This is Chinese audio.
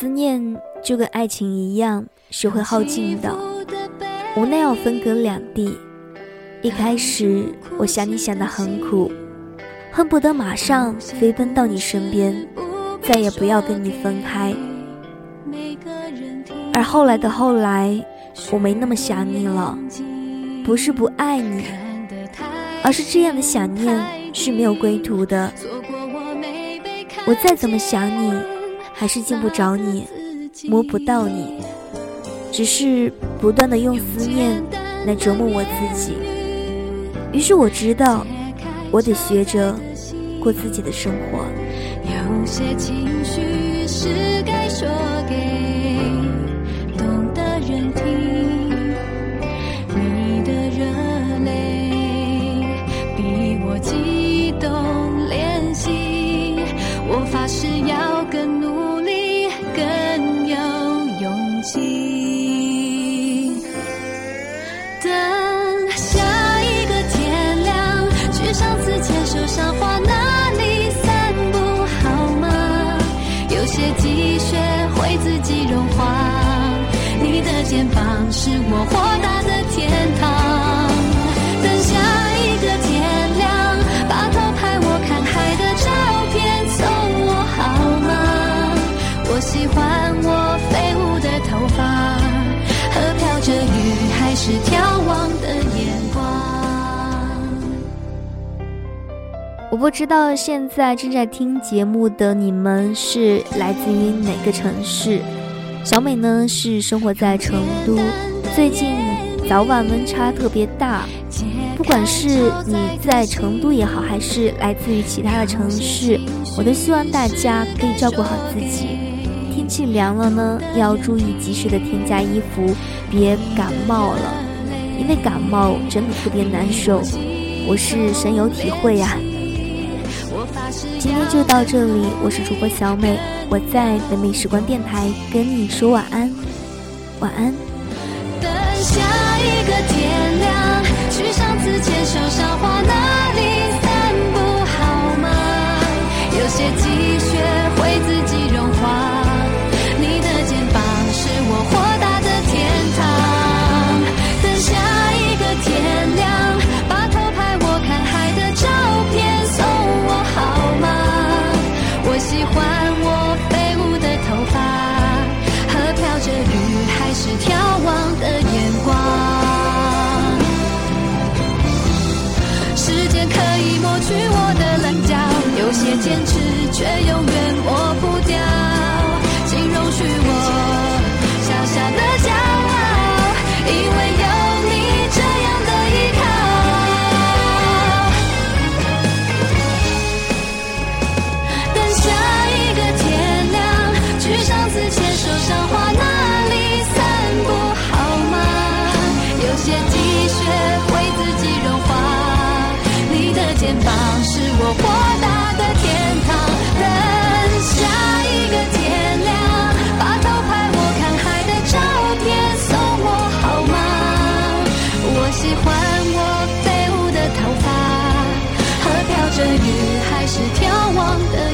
思念就跟爱情一样，是会耗尽的，无奈要分隔两地。一开始我想你想得很苦，恨不得马上飞奔到你身边，再也不要跟你分开。而后来的后来，我没那么想你了，不是不爱你，而是这样的想念是没有归途的。我再怎么想你，还是见不着你，摸不到你，只是不断的用思念来折磨我自己。于是我知道，我得学着过自己的生活。有些情绪是该说给懂的人听。发誓要更。积雪会自己融化。你的肩膀是我豁达的我不知道现在正在听节目的你们是来自于哪个城市。小美呢是生活在成都，最近早晚温差特别大。不管是你在成都也好，还是来自于其他的城市，我都希望大家可以照顾好自己。天气凉了呢，要注意及时的添加衣服，别感冒了，因为感冒真的特别难受，我是深有体会呀。今天就到这里，我是主播小美，我在北美时光电台跟你说晚安，晚安。等下一个些积雪会自己融化。你的肩膀是我豁达的天堂，等下一个天亮，把偷拍我看海的照片送我好吗？我喜欢我飞舞的头发和飘着雨还是眺望的。